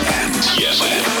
and yes, and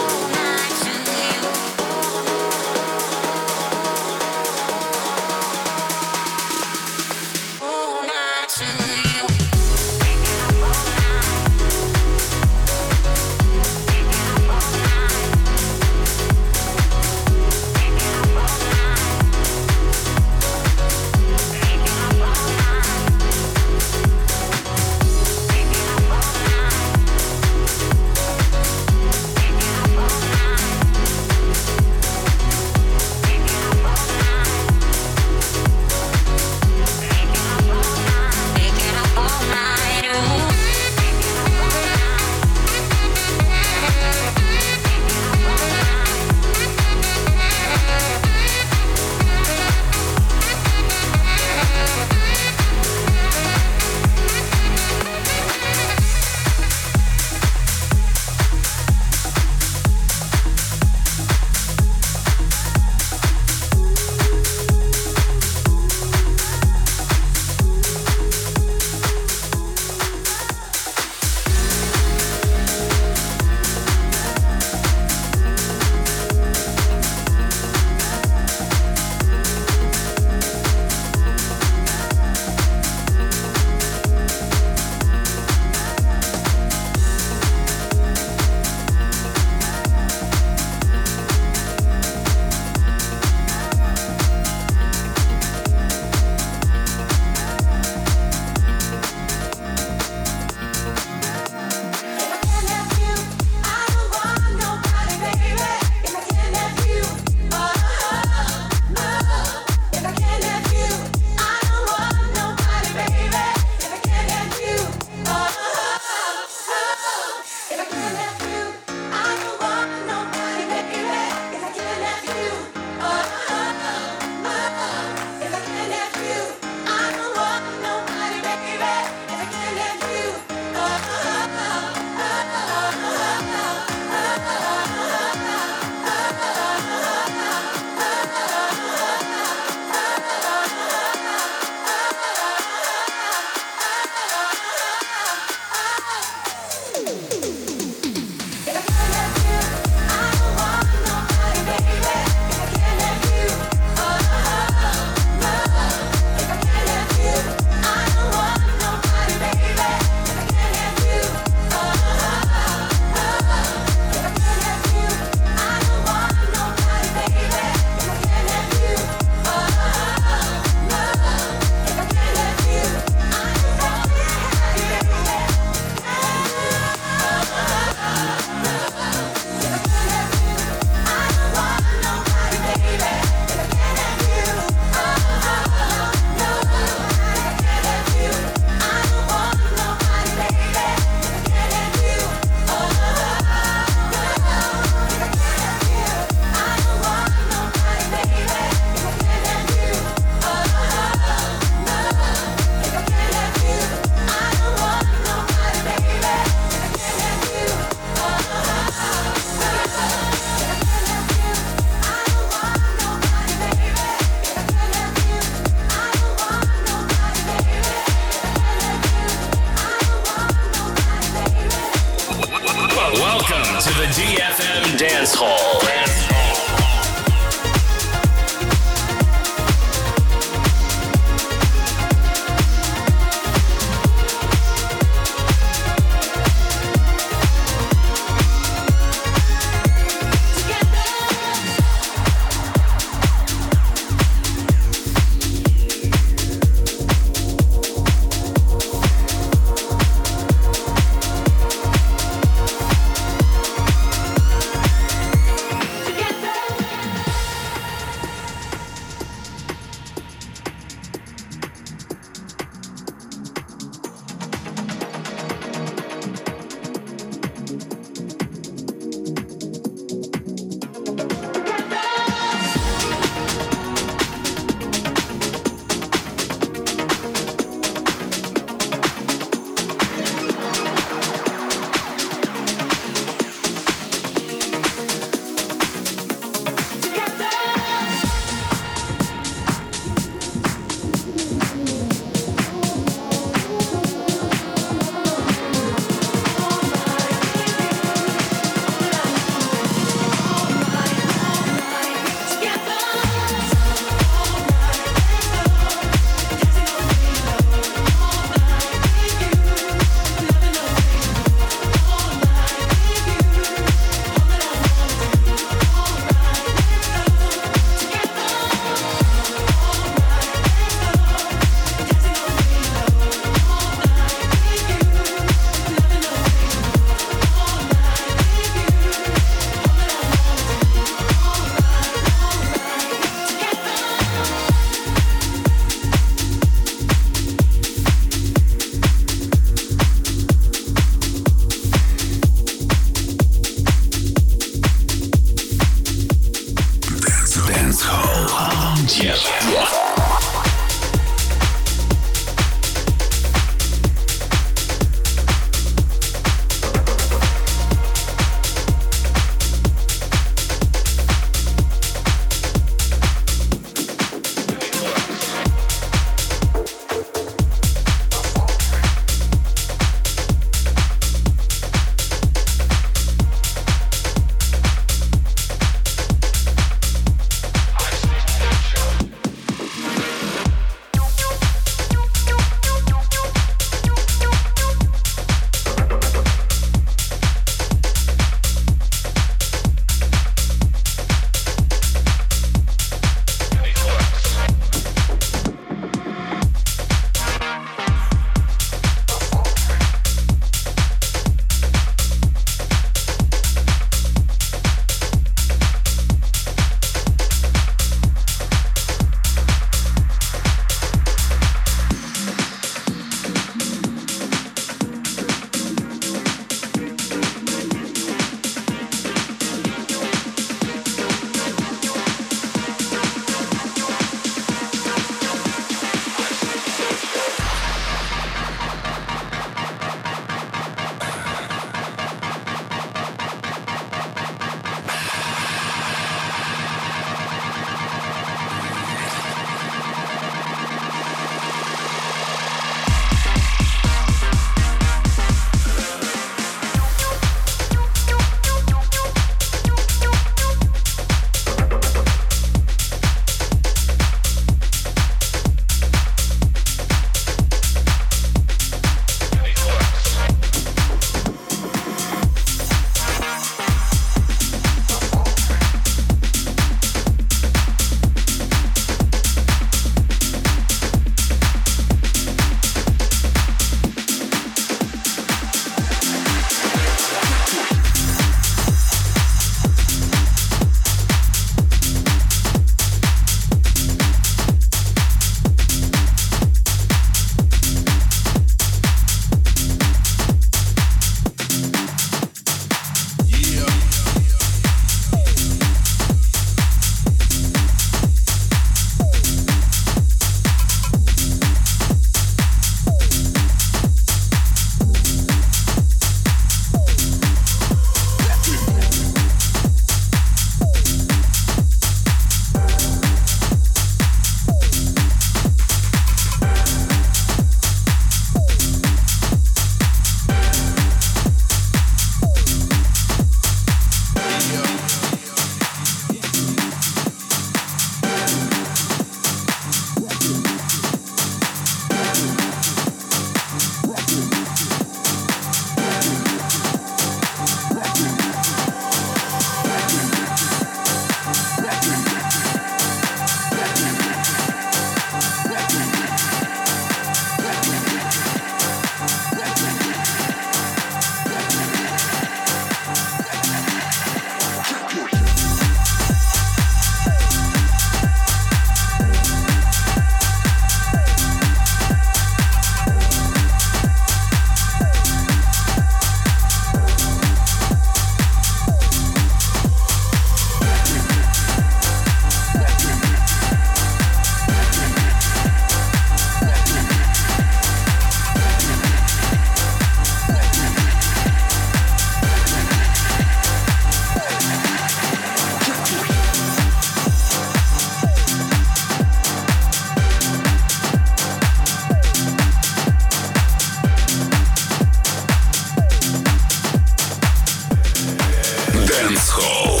Dance Hall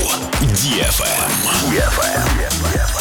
DFM. DFM. DFM.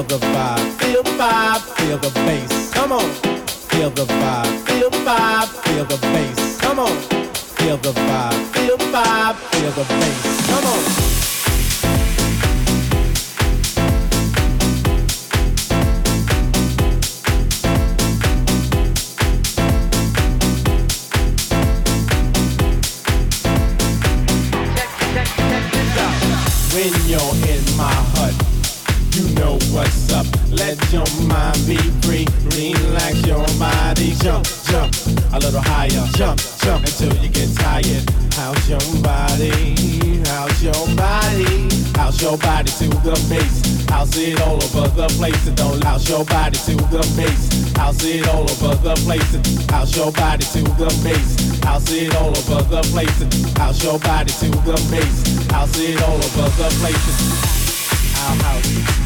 Feel the vibe, feel the vibe, feel the bass. Come on. Feel the vibe, feel the vibe, feel the bass. Come on. Feel the vibe, feel the vibe, feel the bass. Come on. Check, check, check, when you're in my hut. What's up. Let your mind be free. Relax your body. Jump, jump a little higher. Jump, jump until you get tired. How's your body? How's your body? How's your body to the bass? How's it all over the place? And don't louse your body to the bass. How's it all over the place? And how's your body to the bass? How's it all over the place? And how's your body to the bass? How's it all over the place? House, how house.